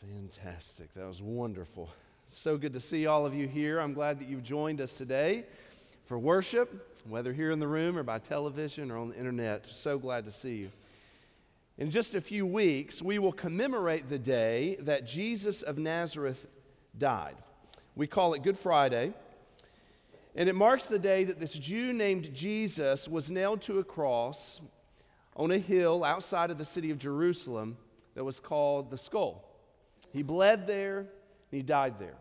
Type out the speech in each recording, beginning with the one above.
Fantastic. That was wonderful. So good to see all of you here. I'm glad that you've joined us today for worship, whether here in the room or by television or on the internet. So glad to see you. In just a few weeks, we will commemorate the day that Jesus of Nazareth died. We call it Good Friday. And it marks the day that this Jew named Jesus was nailed to a cross on a hill outside of the city of Jerusalem that was called the Skull. He bled there and he died there.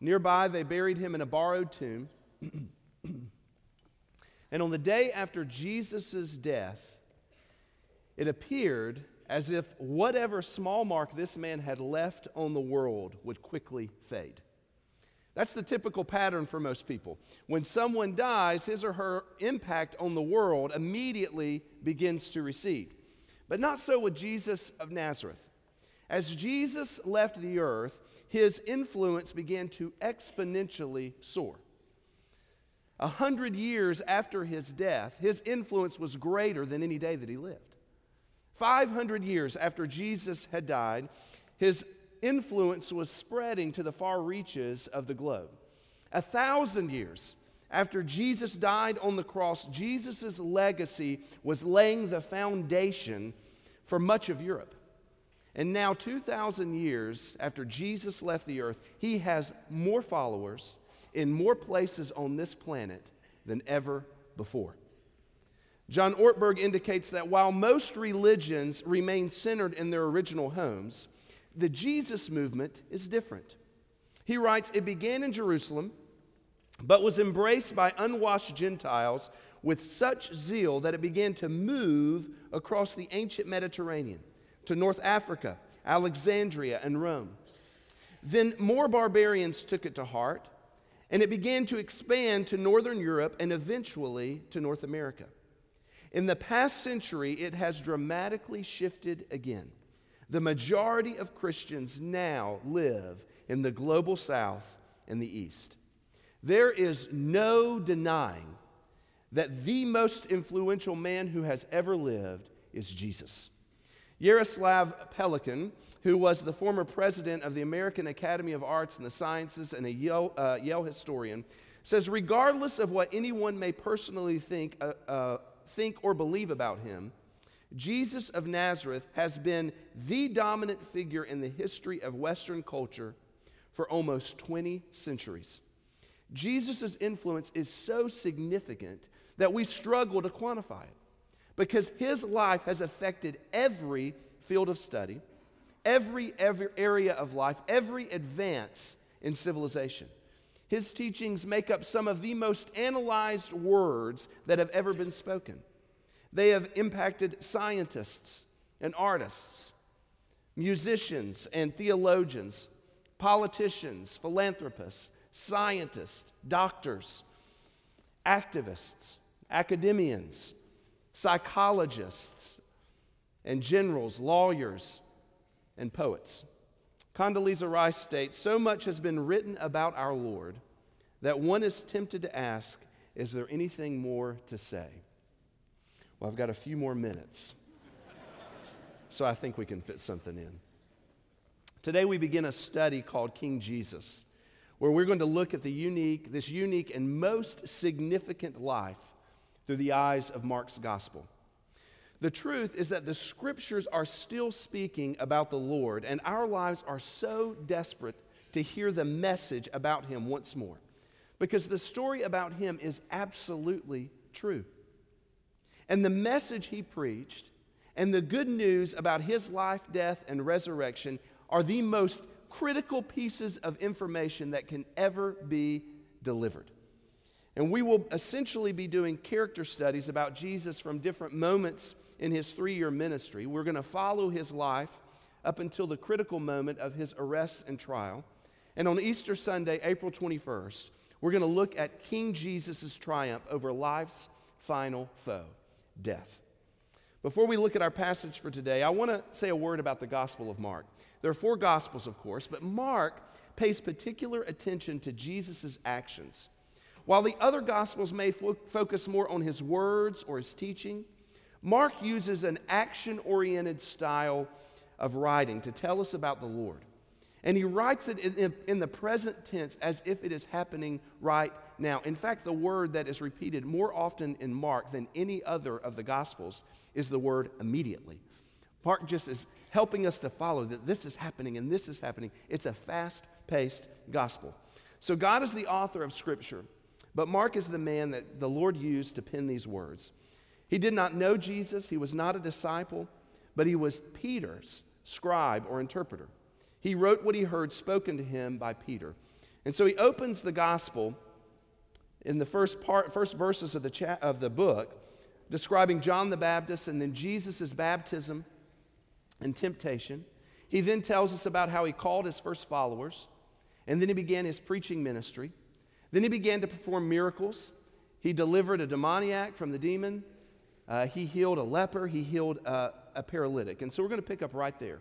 Nearby, they buried him in a borrowed tomb. and on the day after Jesus' death, it appeared as if whatever small mark this man had left on the world would quickly fade. That's the typical pattern for most people. When someone dies, his or her impact on the world immediately begins to recede. But not so with Jesus of Nazareth. As Jesus left the earth, his influence began to exponentially soar. A hundred years after his death, his influence was greater than any day that he lived. 500 years after Jesus had died, his influence was spreading to the far reaches of the globe. A thousand years after Jesus died on the cross, Jesus' legacy was laying the foundation for much of Europe. And now, 2,000 years after Jesus left the earth, he has more followers in more places on this planet than ever before. John Ortberg indicates that while most religions remain centered in their original homes, the Jesus movement is different. He writes, It began in Jerusalem, but was embraced by unwashed Gentiles with such zeal that it began to move across the ancient Mediterranean to North Africa, Alexandria, and Rome. Then more barbarians took it to heart, and it began to expand to Northern Europe and eventually to North America. In the past century, it has dramatically shifted again. The majority of Christians now live in the global south and the east. There is no denying that the most influential man who has ever lived is Jesus. Jaroslav Pelikan, who was the former president of the American Academy of Arts and the Sciences and a Yale, uh, Yale historian, says regardless of what anyone may personally think, uh, uh, think or believe about him, Jesus of Nazareth has been the dominant figure in the history of Western culture for almost 20 centuries. Jesus' influence is so significant that we struggle to quantify it because his life has affected every field of study, every, every area of life, every advance in civilization. His teachings make up some of the most analyzed words that have ever been spoken. They have impacted scientists and artists, musicians and theologians, politicians, philanthropists, scientists, doctors, activists, academians, psychologists, and generals, lawyers, and poets. Condoleezza Rice states So much has been written about our Lord that one is tempted to ask, Is there anything more to say? Well, I've got a few more minutes, so I think we can fit something in. Today we begin a study called King Jesus, where we're going to look at the unique, this unique and most significant life through the eyes of Mark's gospel. The truth is that the scriptures are still speaking about the Lord, and our lives are so desperate to hear the message about him once more. Because the story about him is absolutely true. And the message he preached and the good news about his life, death, and resurrection are the most critical pieces of information that can ever be delivered. And we will essentially be doing character studies about Jesus from different moments in his three year ministry. We're going to follow his life up until the critical moment of his arrest and trial. And on Easter Sunday, April 21st, we're going to look at King Jesus' triumph over life's final foe, death. Before we look at our passage for today, I want to say a word about the Gospel of Mark. There are four Gospels, of course, but Mark pays particular attention to Jesus' actions. While the other Gospels may fo- focus more on his words or his teaching, Mark uses an action oriented style of writing to tell us about the Lord. And he writes it in, in, the present tense as if it is happening right now. In fact, the word that is repeated more often in Mark than any other of the Gospels is the word immediately. Mark just is helping us to follow that this is happening and this is happening. It's a fast paced gospel. So, God is the author of Scripture, but Mark is the man that the Lord used to pen these words. He did not know Jesus, he was not a disciple, but he was Peter's scribe or interpreter. He wrote what he heard spoken to him by Peter. And so he opens the gospel in the first, part, first verses of the, cha- of the book, describing John the Baptist and then Jesus' baptism and temptation. He then tells us about how he called his first followers, and then he began his preaching ministry. Then he began to perform miracles. He delivered a demoniac from the demon. Uh, he healed a leper. He healed a paralytic. And so we're going to pick up right there,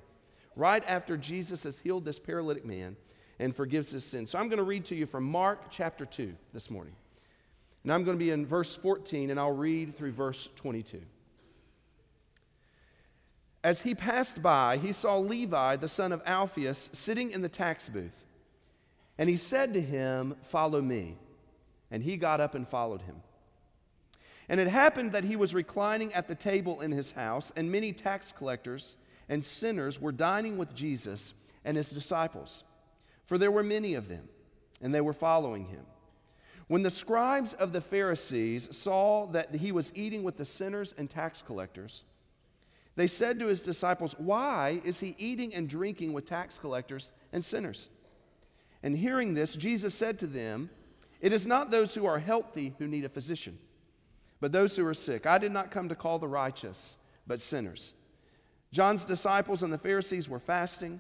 right after Jesus has healed this paralytic man and forgives his sins. So I'm going to read to you from Mark chapter 2 this morning. And I'm going to be in verse 14, and I'll read through verse 22. As he passed by, he saw Levi, the son of Alphaeus, sitting in the tax booth. And he said to him, Follow me. And he got up and followed him. And it happened that he was reclining at the table in his house, and many tax collectors and sinners were dining with Jesus and his disciples, for there were many of them, and they were following him. When the scribes of the Pharisees saw that he was eating with the sinners and tax collectors, they said to his disciples, Why is he eating and drinking with tax collectors and sinners? And hearing this, Jesus said to them, It is not those who are healthy who need a physician but those who are sick. I did not come to call the righteous, but sinners. John's disciples and the Pharisees were fasting,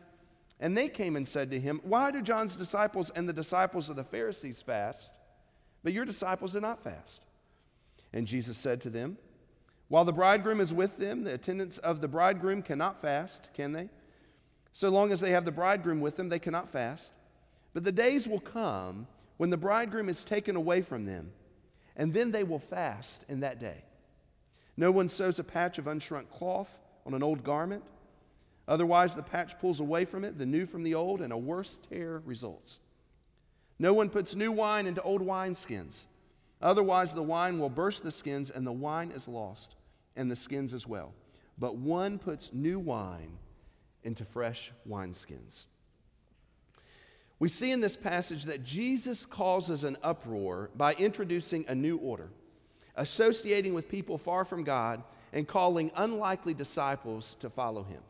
and they came and said to him, Why do John's disciples and the disciples of the Pharisees fast, but your disciples do not fast? And Jesus said to them, While the bridegroom is with them, the attendants of the bridegroom cannot fast, can they? So long as they have the bridegroom with them, they cannot fast. But the days will come when the bridegroom is taken away from them and then they will fast in that day. No one sews a patch of unshrunk cloth on an old garment. Otherwise, the patch pulls away from it, the new from the old, and a worse tear results. No one puts new wine into old wineskins. Otherwise, the wine will burst the skins, and the wine is lost, and the skins as well. But one puts new wine into fresh wineskins. We see in this passage that Jesus causes an uproar by introducing a new order, associating with people far from God, and calling unlikely disciples to follow him.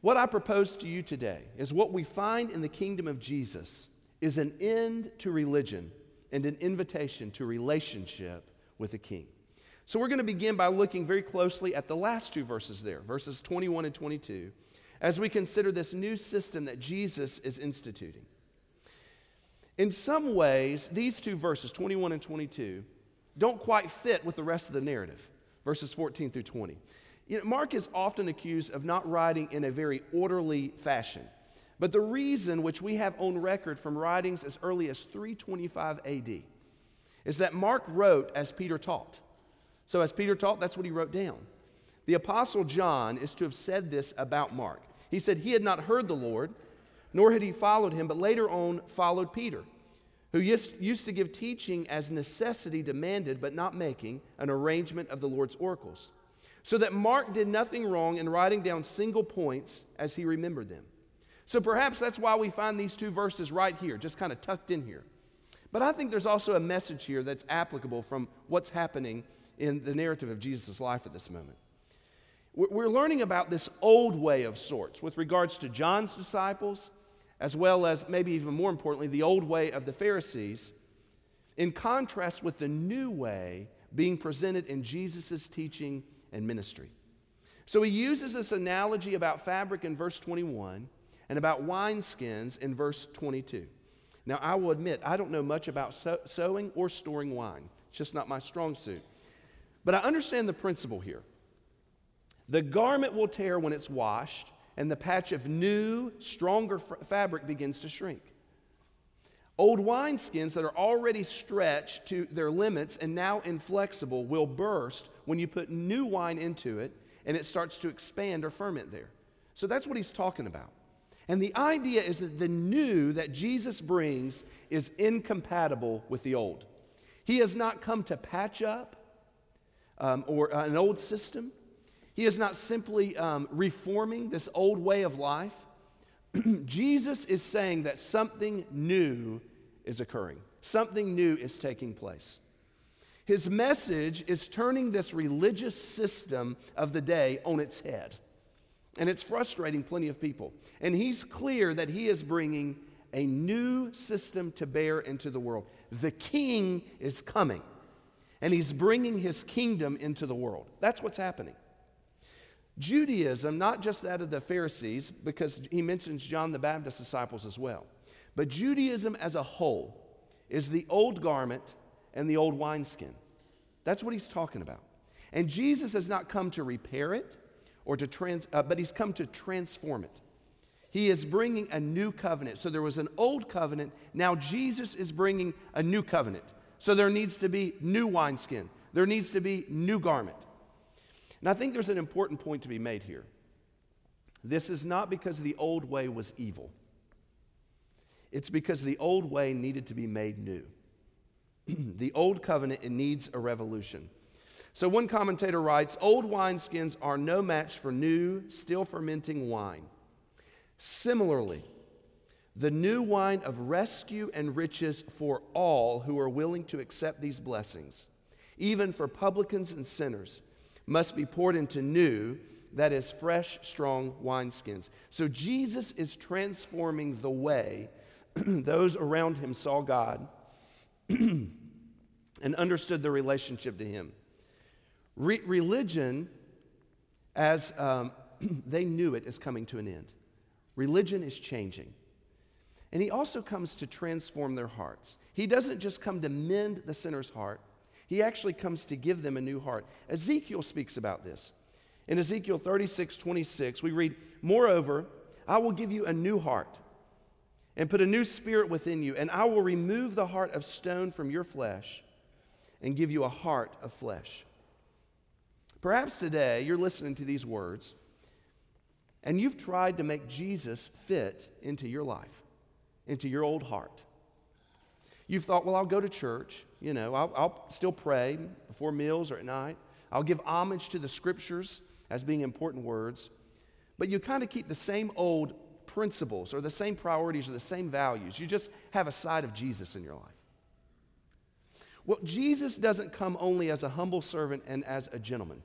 What I propose to you today is what we find in the kingdom of Jesus is an end to religion and an invitation to relationship with the king. So we're going to begin by looking very closely at the last two verses there, verses 21 and 22 as we consider this new system that Jesus is instituting. In some ways, these two verses, 21 and 22, don't quite fit with the rest of the narrative, verses 14 through 20. You know, Mark is often accused of not writing in a very orderly fashion. But the reason, which we have on record from writings as early as 325 AD, is that Mark wrote as Peter taught. So, as Peter taught, that's what he wrote down. The Apostle John is to have said this about Mark. He said he had not heard the Lord, nor had he followed him, but later on followed Peter, who used to give teaching as necessity demanded, but not making an arrangement of the Lord's oracles. So that Mark did nothing wrong in writing down single points as he remembered them. So perhaps that's why we find these two verses right here, just kind of tucked in here. But I think there's also a message here that's applicable from what's happening in the narrative of Jesus' life at this moment. We're learning about this old way of sorts with regards to John's disciples, as well as, maybe even more importantly, the old way of the Pharisees, in contrast with the new way being presented in Jesus' teaching and ministry. So he uses this analogy about fabric in verse 21 and about wineskins in verse 22. Now, I will admit, I don't know much about sewing or storing wine. It's just not my strong suit. But I understand the principle here. The garment will tear when it's washed, and the patch of new, stronger f- fabric begins to shrink. Old wineskins that are already stretched to their limits and now inflexible will burst when you put new wine into it, and it starts to expand or ferment there. So that's what he's talking about. And the idea is that the new that Jesus brings is incompatible with the old. He has not come to patch up um, or uh, an old system. He is not simply um, reforming this old way of life. Jesus is saying that something new is occurring, something new is taking place. His message is turning this religious system of the day on its head. And it's frustrating plenty of people. And he's clear that he is bringing a new system to bear into the world. The king is coming, and he's bringing his kingdom into the world. That's what's happening. Judaism, not just that of the Pharisees, because he mentions John the Baptist's disciples as well, but Judaism as a whole is the old garment and the old wineskin. That's what he's talking about. And Jesus has not come to repair it or to trans, uh, but he's come to transform it. He is bringing a new covenant. So there was an old covenant. Now Jesus is bringing a new covenant. So there needs to be new wineskin. There needs to be new garment. And I think there's an important point to be made here. This is not because the old way was evil, it's because the old way needed to be made new. the old covenant it needs a revolution. So one commentator writes Old wineskins are no match for new, still fermenting wine. Similarly, the new wine of rescue and riches for all who are willing to accept these blessings, even for publicans and sinners must be poured into new, that is, fresh, strong wineskins. So Jesus is transforming the way those around him saw God and understood the relationship to him. Re- religion, as um, they knew it, is coming to an end. Religion is changing. And he also comes to transform their hearts. He doesn't just come to mend the sinner's heart, he actually comes to give them a new heart. Ezekiel speaks about this. In Ezekiel 36 26, we read, Moreover, I will give you a new heart and put a new spirit within you, and I will remove the heart of stone from your flesh and give you a heart of flesh. Perhaps today you're listening to these words and you've tried to make Jesus fit into your life, into your old heart. You've thought, well, I'll go to church. You know, I'll, I'll still pray before meals or at night. I'll give homage to the scriptures as being important words. But you kind of keep the same old principles or the same priorities or the same values. You just have a side of Jesus in your life. Well, Jesus doesn't come only as a humble servant and as a gentleman,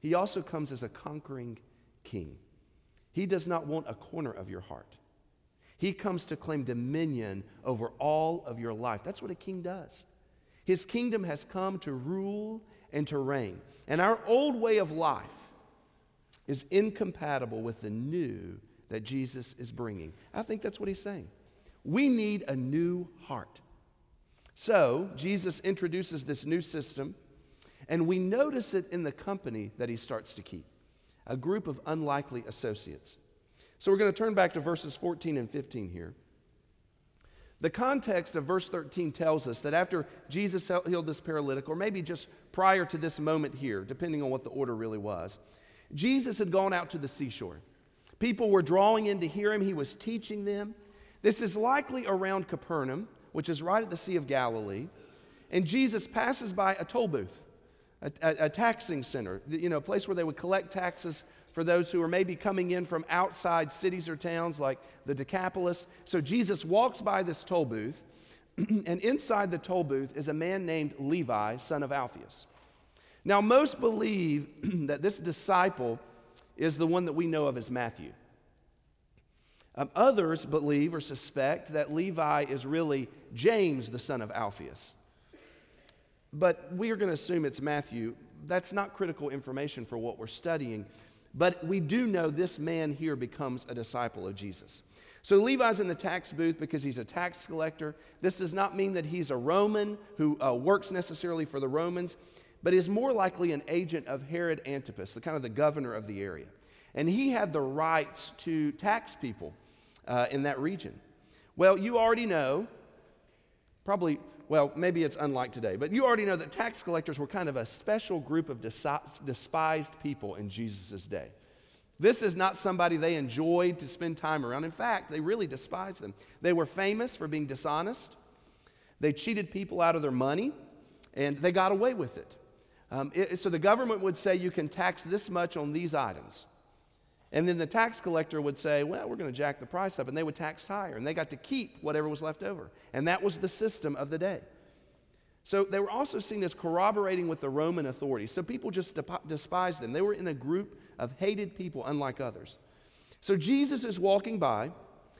he also comes as a conquering king. He does not want a corner of your heart. He comes to claim dominion over all of your life. That's what a king does. His kingdom has come to rule and to reign. And our old way of life is incompatible with the new that Jesus is bringing. I think that's what he's saying. We need a new heart. So, Jesus introduces this new system, and we notice it in the company that he starts to keep a group of unlikely associates. So we're going to turn back to verses 14 and 15 here. The context of verse 13 tells us that after Jesus healed this paralytic, or maybe just prior to this moment here, depending on what the order really was, Jesus had gone out to the seashore. People were drawing in to hear him, he was teaching them. This is likely around Capernaum, which is right at the Sea of Galilee. And Jesus passes by a toll booth, a, a, a taxing center, you know, a place where they would collect taxes for those who are maybe coming in from outside cities or towns like the Decapolis. So Jesus walks by this toll booth, and inside the toll booth is a man named Levi, son of Alphaeus. Now, most believe that this disciple is the one that we know of as Matthew. Um, others believe or suspect that Levi is really James, the son of Alphaeus. But we are going to assume it's Matthew. That's not critical information for what we're studying. But we do know this man here becomes a disciple of Jesus. So Levi's in the tax booth because he's a tax collector. This does not mean that he's a Roman who uh, works necessarily for the Romans, but is more likely an agent of Herod Antipas, the kind of the governor of the area. And he had the rights to tax people uh, in that region. Well, you already know, probably well, maybe it's unlike today, but you already know that tax collectors were kind of a special group of despised people in Jesus' day. This is not somebody they enjoyed to spend time around. In fact, they really despised them. They were famous for being dishonest, they cheated people out of their money, and they got away with it. Um, it so the government would say you can tax this much on these items. And then the tax collector would say, Well, we're going to jack the price up. And they would tax higher. And they got to keep whatever was left over. And that was the system of the day. So they were also seen as corroborating with the Roman authorities. So people just despised them. They were in a group of hated people, unlike others. So Jesus is walking by.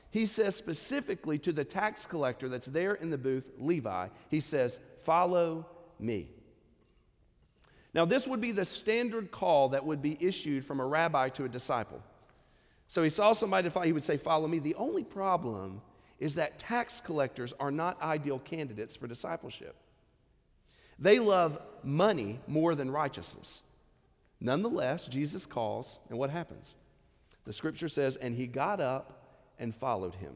He says specifically to the tax collector that's there in the booth, Levi, he says, Follow me. Now, this would be the standard call that would be issued from a rabbi to a disciple. So he saw somebody he would say, Follow me. The only problem is that tax collectors are not ideal candidates for discipleship. They love money more than righteousness. Nonetheless, Jesus calls, and what happens? The scripture says, And he got up and followed him.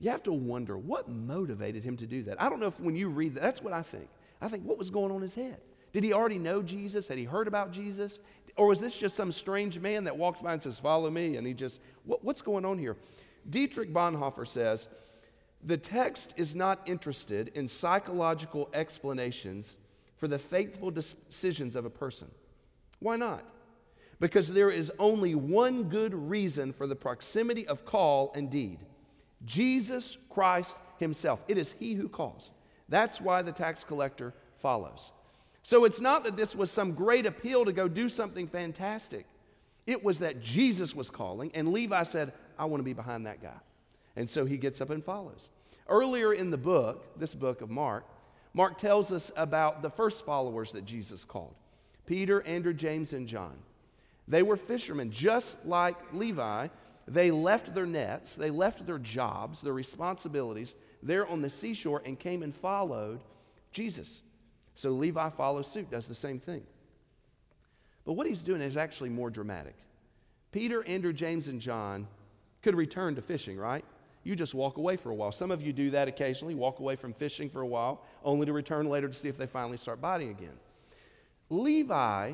You have to wonder what motivated him to do that. I don't know if when you read that, that's what I think. I think, what was going on in his head? Did he already know Jesus? Had he heard about Jesus? Or was this just some strange man that walks by and says, Follow me? And he just, what, what's going on here? Dietrich Bonhoeffer says, The text is not interested in psychological explanations for the faithful decisions of a person. Why not? Because there is only one good reason for the proximity of call and deed Jesus Christ Himself. It is He who calls. That's why the tax collector follows. So it's not that this was some great appeal to go do something fantastic. It was that Jesus was calling, and Levi said, I want to be behind that guy. And so he gets up and follows. Earlier in the book, this book of Mark, Mark tells us about the first followers that Jesus called Peter, Andrew, James, and John. They were fishermen, just like Levi. They left their nets, they left their jobs, their responsibilities there on the seashore, and came and followed Jesus. So Levi follows suit, does the same thing. But what he's doing is actually more dramatic. Peter, Andrew, James, and John could return to fishing, right? You just walk away for a while. Some of you do that occasionally, walk away from fishing for a while, only to return later to see if they finally start biting again. Levi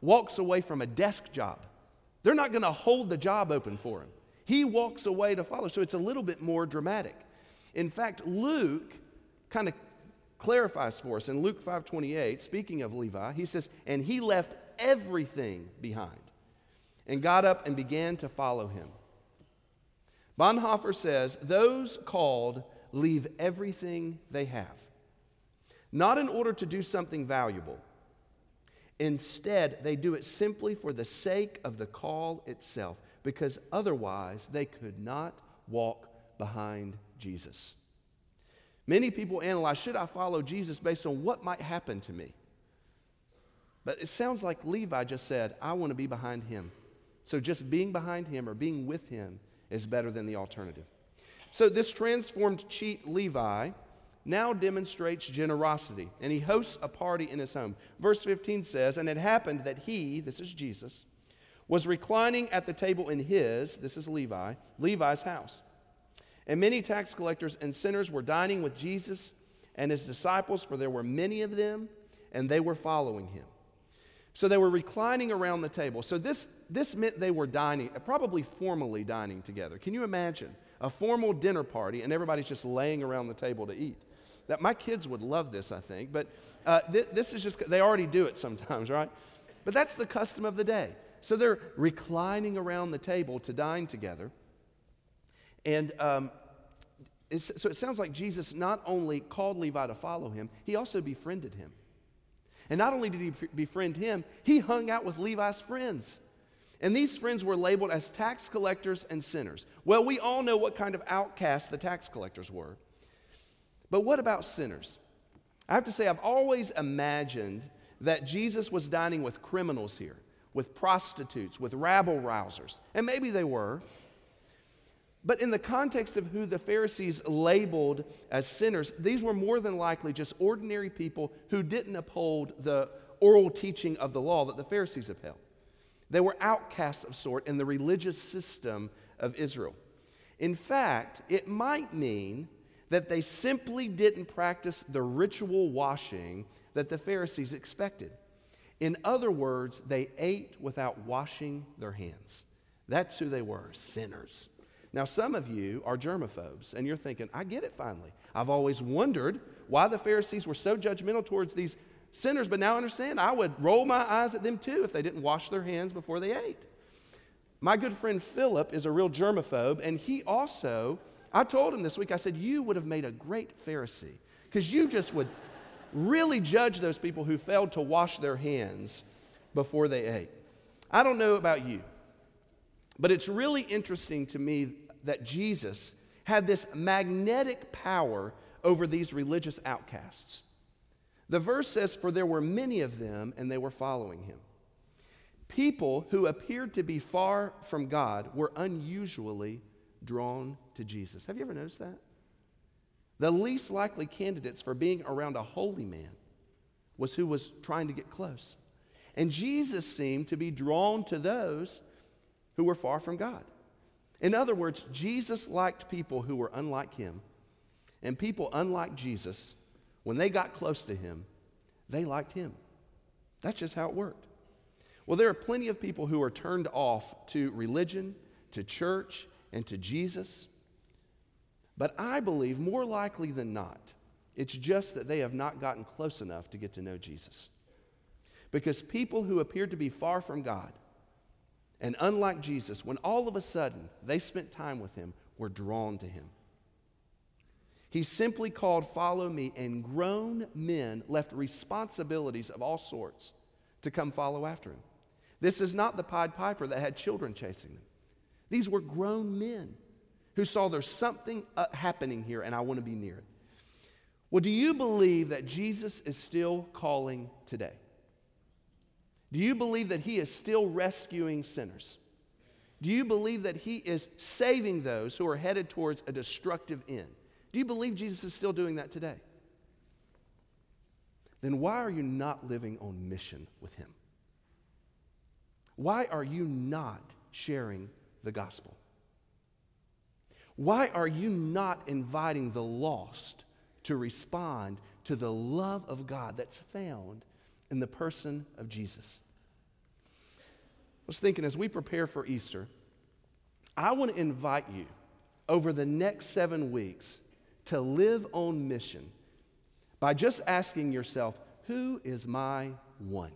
walks away from a desk job. They're not going to hold the job open for him. He walks away to follow. So it's a little bit more dramatic. In fact, Luke kind of clarifies for us in Luke 5:28, speaking of Levi, he says, "And he left everything behind and got up and began to follow him." Bonhoeffer says, "Those called leave everything they have, not in order to do something valuable. Instead, they do it simply for the sake of the call itself, because otherwise they could not walk behind Jesus." Many people analyze should I follow Jesus based on what might happen to me? But it sounds like Levi just said, I want to be behind him. So just being behind him or being with him is better than the alternative. So this transformed cheat Levi now demonstrates generosity, and he hosts a party in his home. Verse 15 says, And it happened that he, this is Jesus, was reclining at the table in his, this is Levi, Levi's house. And many tax collectors and sinners were dining with Jesus and his disciples, for there were many of them, and they were following him. So they were reclining around the table. So this, this meant they were dining, probably formally dining together. Can you imagine a formal dinner party and everybody's just laying around the table to eat? That my kids would love this, I think. But uh, th- this is just they already do it sometimes, right? But that's the custom of the day. So they're reclining around the table to dine together. And um, so it sounds like Jesus not only called Levi to follow him, he also befriended him. And not only did he befriend him, he hung out with Levi's friends. And these friends were labeled as tax collectors and sinners. Well, we all know what kind of outcasts the tax collectors were. But what about sinners? I have to say, I've always imagined that Jesus was dining with criminals here, with prostitutes, with rabble rousers. And maybe they were. But in the context of who the Pharisees labeled as sinners, these were more than likely just ordinary people who didn't uphold the oral teaching of the law that the Pharisees upheld. They were outcasts of sort in the religious system of Israel. In fact, it might mean that they simply didn't practice the ritual washing that the Pharisees expected. In other words, they ate without washing their hands. That's who they were sinners. Now, some of you are germaphobes, and you're thinking, I get it finally. I've always wondered why the Pharisees were so judgmental towards these sinners, but now I understand. I would roll my eyes at them too if they didn't wash their hands before they ate. My good friend Philip is a real germaphobe, and he also, I told him this week, I said, You would have made a great Pharisee because you just would really judge those people who failed to wash their hands before they ate. I don't know about you, but it's really interesting to me that Jesus had this magnetic power over these religious outcasts. The verse says, For there were many of them, and they were following him. People who appeared to be far from God were unusually drawn to Jesus. Have you ever noticed that? The least likely candidates for being around a holy man was who was trying to get close. And Jesus seemed to be drawn to those who were far from God. In other words, Jesus liked people who were unlike him. And people unlike Jesus, when they got close to him, they liked him. That's just how it worked. Well, there are plenty of people who are turned off to religion, to church, and to Jesus. But I believe more likely than not, it's just that they have not gotten close enough to get to know Jesus. Because people who appeared to be far from God and unlike Jesus, when all of a sudden they spent time with him, were drawn to him. He simply called, Follow me, and grown men left responsibilities of all sorts to come follow after him. This is not the Pied Piper that had children chasing them. These were grown men who saw there's something uh, happening here and I want to be near it. Well, do you believe that Jesus is still calling today? Do you believe that he is still rescuing sinners? Do you believe that he is saving those who are headed towards a destructive end? Do you believe Jesus is still doing that today? Then why are you not living on mission with him? Why are you not sharing the gospel? Why are you not inviting the lost to respond to the love of God that's found in the person of Jesus? I was thinking as we prepare for Easter, I want to invite you over the next seven weeks to live on mission by just asking yourself, Who is my one?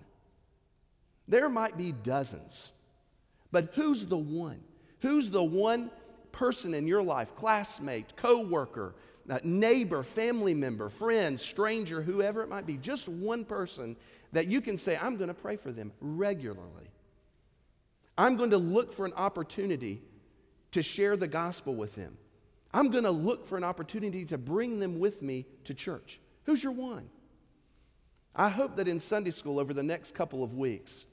There might be dozens, but who's the one? Who's the one person in your life, classmate, coworker, uh, neighbor, family member, friend, stranger, whoever it might be, just one person that you can say, I'm going to pray for them regularly. I'm going to look for an opportunity to share the gospel with them. I'm going to look for an opportunity to bring them with me to church. Who's your one? I hope that in Sunday school over the next couple of weeks,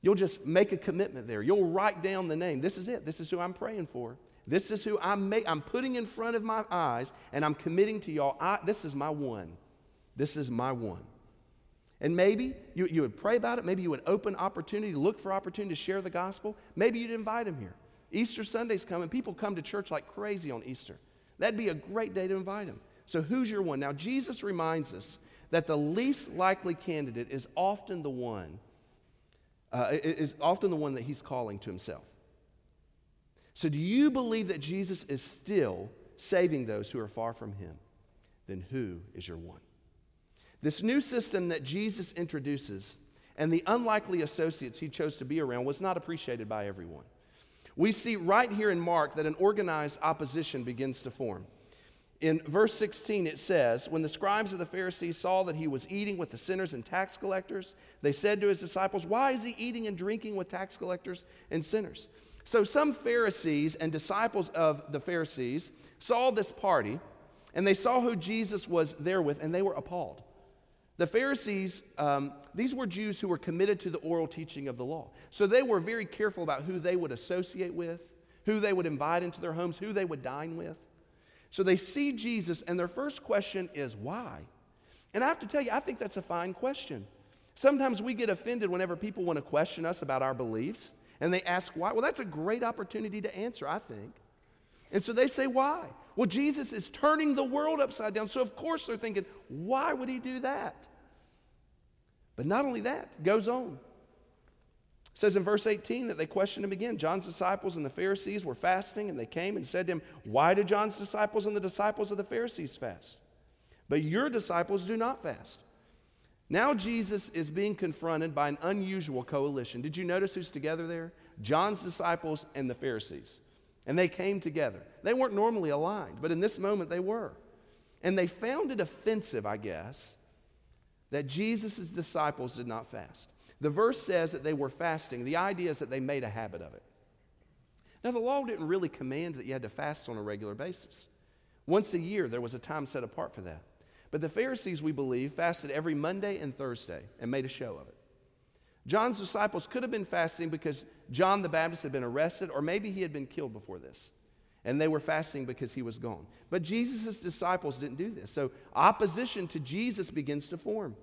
you'll just make a commitment there. You'll write down the name. This is it. This is who I'm praying for. This is who I'm, I'm putting in front of my eyes, and I'm committing to y'all. I, this is my one. This is my one. And maybe you, you would pray about it. Maybe you would open opportunity, look for opportunity to share the gospel. Maybe you'd invite him here. Easter Sunday's coming. People come to church like crazy on Easter. That'd be a great day to invite him. So, who's your one? Now, Jesus reminds us that the least likely candidate is often the one, uh, is often the one that he's calling to himself. So, do you believe that Jesus is still saving those who are far from him? Then who is your one? This new system that Jesus introduces and the unlikely associates he chose to be around was not appreciated by everyone. We see right here in Mark that an organized opposition begins to form. In verse 16, it says, When the scribes of the Pharisees saw that he was eating with the sinners and tax collectors, they said to his disciples, Why is he eating and drinking with tax collectors and sinners? So some Pharisees and disciples of the Pharisees saw this party, and they saw who Jesus was there with, and they were appalled. The Pharisees, um, these were Jews who were committed to the oral teaching of the law. So they were very careful about who they would associate with, who they would invite into their homes, who they would dine with. So they see Jesus, and their first question is, why? And I have to tell you, I think that's a fine question. Sometimes we get offended whenever people want to question us about our beliefs, and they ask why. Well, that's a great opportunity to answer, I think. And so they say, why? Well, Jesus is turning the world upside down. So, of course, they're thinking, why would he do that? But not only that, goes on. It says in verse 18 that they questioned him again. John's disciples and the Pharisees were fasting, and they came and said to him, Why do John's disciples and the disciples of the Pharisees fast? But your disciples do not fast. Now Jesus is being confronted by an unusual coalition. Did you notice who's together there? John's disciples and the Pharisees. And they came together. They weren't normally aligned, but in this moment they were. And they found it offensive, I guess, that Jesus' disciples did not fast. The verse says that they were fasting. The idea is that they made a habit of it. Now, the law didn't really command that you had to fast on a regular basis. Once a year, there was a time set apart for that. But the Pharisees, we believe, fasted every Monday and Thursday and made a show of it. John's disciples could have been fasting because John the Baptist had been arrested, or maybe he had been killed before this. And they were fasting because he was gone. But Jesus' disciples didn't do this. So opposition to Jesus begins to form.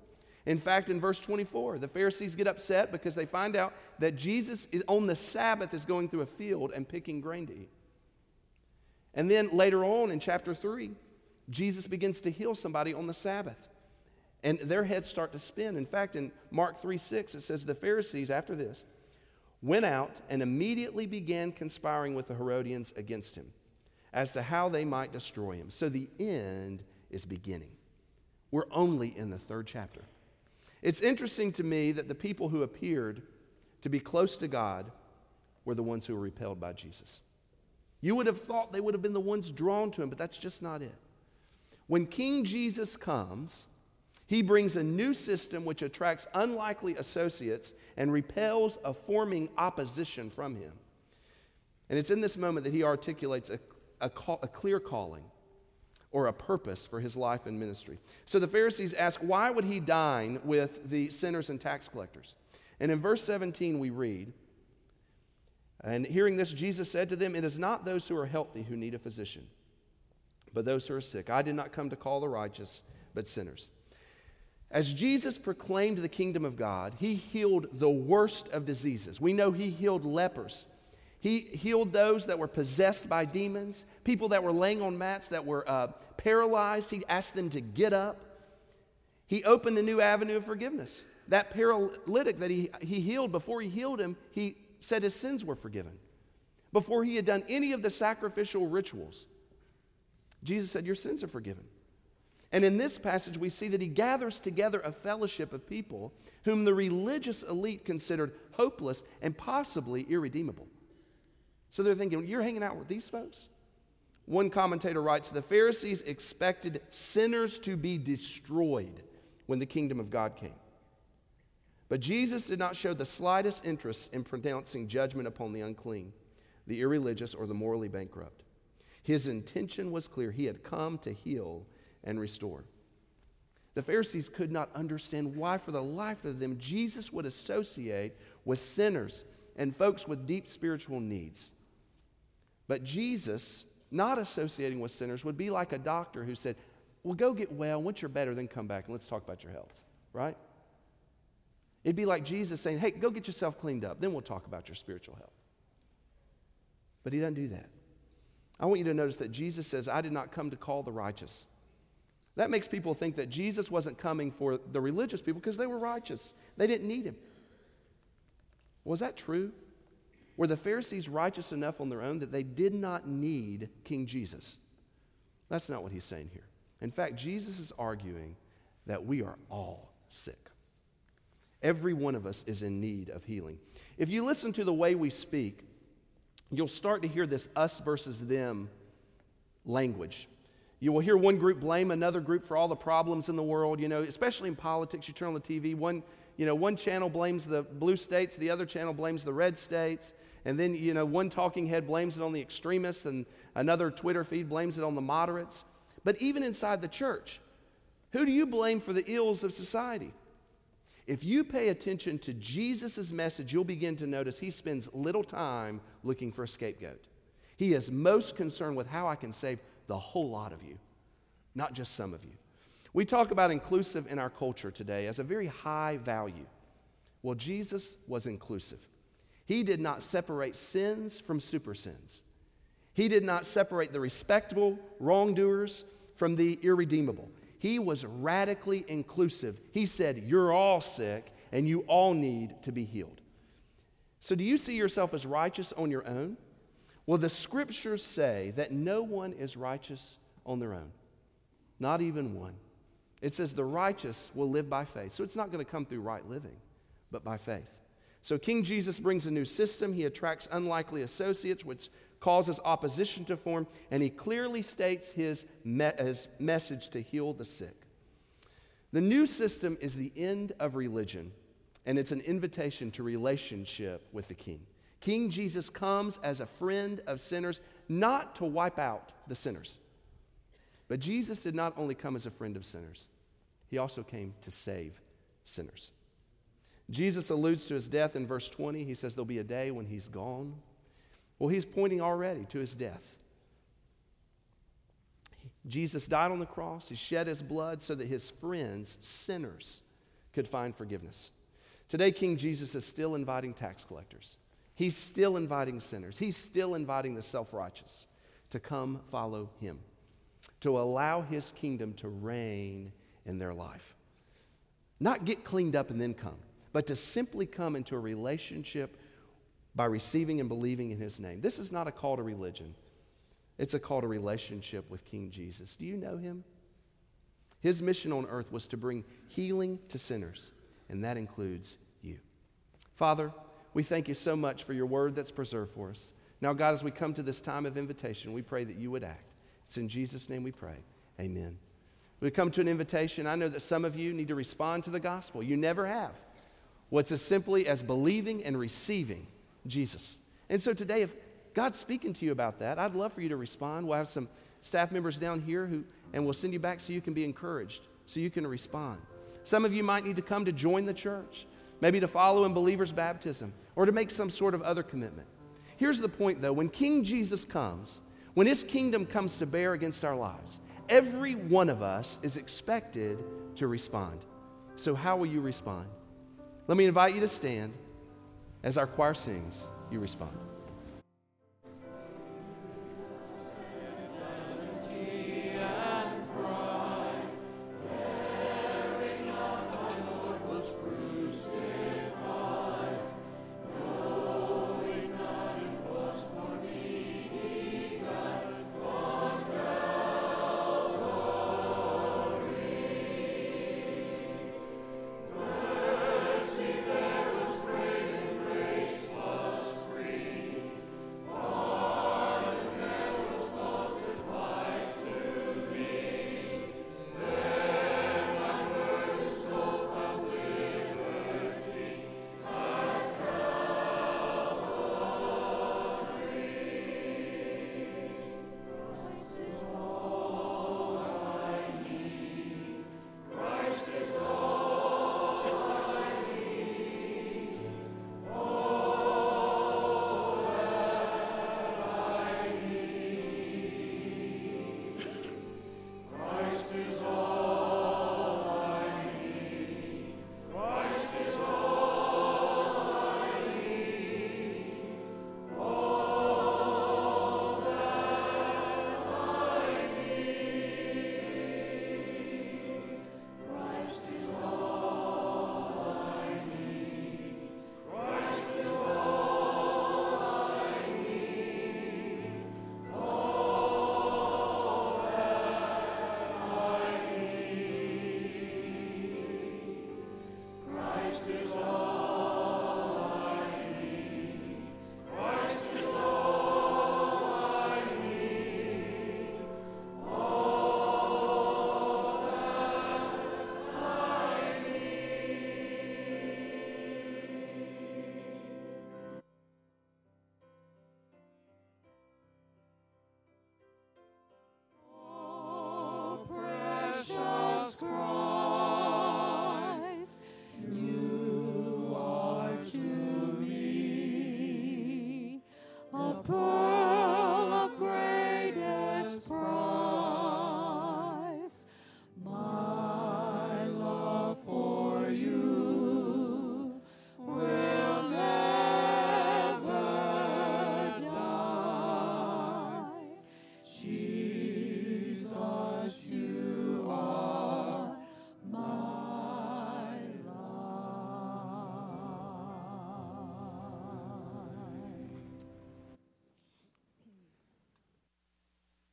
In fact, in verse 24, the Pharisees get upset because they find out that Jesus is, on the Sabbath is going through a field and picking grain to eat. And then later on in chapter 3, Jesus begins to heal somebody on the Sabbath. And their heads start to spin. In fact, in Mark 3 6, it says, The Pharisees, after this, went out and immediately began conspiring with the Herodians against him as to how they might destroy him. So the end is beginning. We're only in the third chapter. It's interesting to me that the people who appeared to be close to God were the ones who were repelled by Jesus. You would have thought they would have been the ones drawn to him, but that's just not it. When King Jesus comes, he brings a new system which attracts unlikely associates and repels a forming opposition from him. And it's in this moment that he articulates a, a, call, a clear calling or a purpose for his life and ministry. So the Pharisees ask, why would he dine with the sinners and tax collectors? And in verse 17, we read, and hearing this, Jesus said to them, It is not those who are healthy who need a physician but those who are sick. I did not come to call the righteous, but sinners. As Jesus proclaimed the kingdom of God, he healed the worst of diseases. We know he healed lepers. He healed those that were possessed by demons, people that were laying on mats that were uh, paralyzed. He asked them to get up. He opened a new avenue of forgiveness. That paralytic that he, he healed, before he healed him, he said his sins were forgiven. Before he had done any of the sacrificial rituals, Jesus said, Your sins are forgiven. And in this passage, we see that he gathers together a fellowship of people whom the religious elite considered hopeless and possibly irredeemable. So they're thinking, You're hanging out with these folks? One commentator writes The Pharisees expected sinners to be destroyed when the kingdom of God came. But Jesus did not show the slightest interest in pronouncing judgment upon the unclean, the irreligious, or the morally bankrupt. His intention was clear. He had come to heal and restore. The Pharisees could not understand why, for the life of them, Jesus would associate with sinners and folks with deep spiritual needs. But Jesus, not associating with sinners, would be like a doctor who said, Well, go get well. Once you're better, then come back and let's talk about your health, right? It'd be like Jesus saying, Hey, go get yourself cleaned up. Then we'll talk about your spiritual health. But he doesn't do that. I want you to notice that Jesus says, I did not come to call the righteous. That makes people think that Jesus wasn't coming for the religious people because they were righteous. They didn't need him. Was that true? Were the Pharisees righteous enough on their own that they did not need King Jesus? That's not what he's saying here. In fact, Jesus is arguing that we are all sick. Every one of us is in need of healing. If you listen to the way we speak, you'll start to hear this us versus them language. You will hear one group blame another group for all the problems in the world, you know, especially in politics. You turn on the TV, one, you know, one channel blames the blue states, the other channel blames the red states, and then, you know, one talking head blames it on the extremists, and another Twitter feed blames it on the moderates. But even inside the church, who do you blame for the ills of society? If you pay attention to Jesus' message, you'll begin to notice he spends little time looking for a scapegoat. He is most concerned with how I can save the whole lot of you, not just some of you. We talk about inclusive in our culture today as a very high value. Well, Jesus was inclusive. He did not separate sins from super sins. He did not separate the respectable wrongdoers from the irredeemable. He was radically inclusive. He said, You're all sick and you all need to be healed. So, do you see yourself as righteous on your own? Well, the scriptures say that no one is righteous on their own, not even one. It says the righteous will live by faith. So, it's not going to come through right living, but by faith. So, King Jesus brings a new system. He attracts unlikely associates, which causes opposition to form, and he clearly states his, me- his message to heal the sick. The new system is the end of religion, and it's an invitation to relationship with the King. King Jesus comes as a friend of sinners, not to wipe out the sinners. But Jesus did not only come as a friend of sinners, he also came to save sinners. Jesus alludes to his death in verse 20. He says there'll be a day when he's gone. Well, he's pointing already to his death. Jesus died on the cross, he shed his blood so that his friends, sinners, could find forgiveness. Today, King Jesus is still inviting tax collectors. He's still inviting sinners. He's still inviting the self righteous to come follow him, to allow his kingdom to reign in their life. Not get cleaned up and then come, but to simply come into a relationship by receiving and believing in his name. This is not a call to religion, it's a call to relationship with King Jesus. Do you know him? His mission on earth was to bring healing to sinners, and that includes you. Father, we thank you so much for your word that's preserved for us. Now, God, as we come to this time of invitation, we pray that you would act. It's in Jesus' name we pray. Amen. We come to an invitation. I know that some of you need to respond to the gospel. You never have. What's as simply as believing and receiving Jesus. And so today, if God's speaking to you about that, I'd love for you to respond. We'll have some staff members down here who, and we'll send you back so you can be encouraged, so you can respond. Some of you might need to come to join the church, maybe to follow in believers' baptism, or to make some sort of other commitment. Here's the point though when King Jesus comes, when his kingdom comes to bear against our lives, every one of us is expected to respond. So, how will you respond? Let me invite you to stand. As our choir sings, you respond.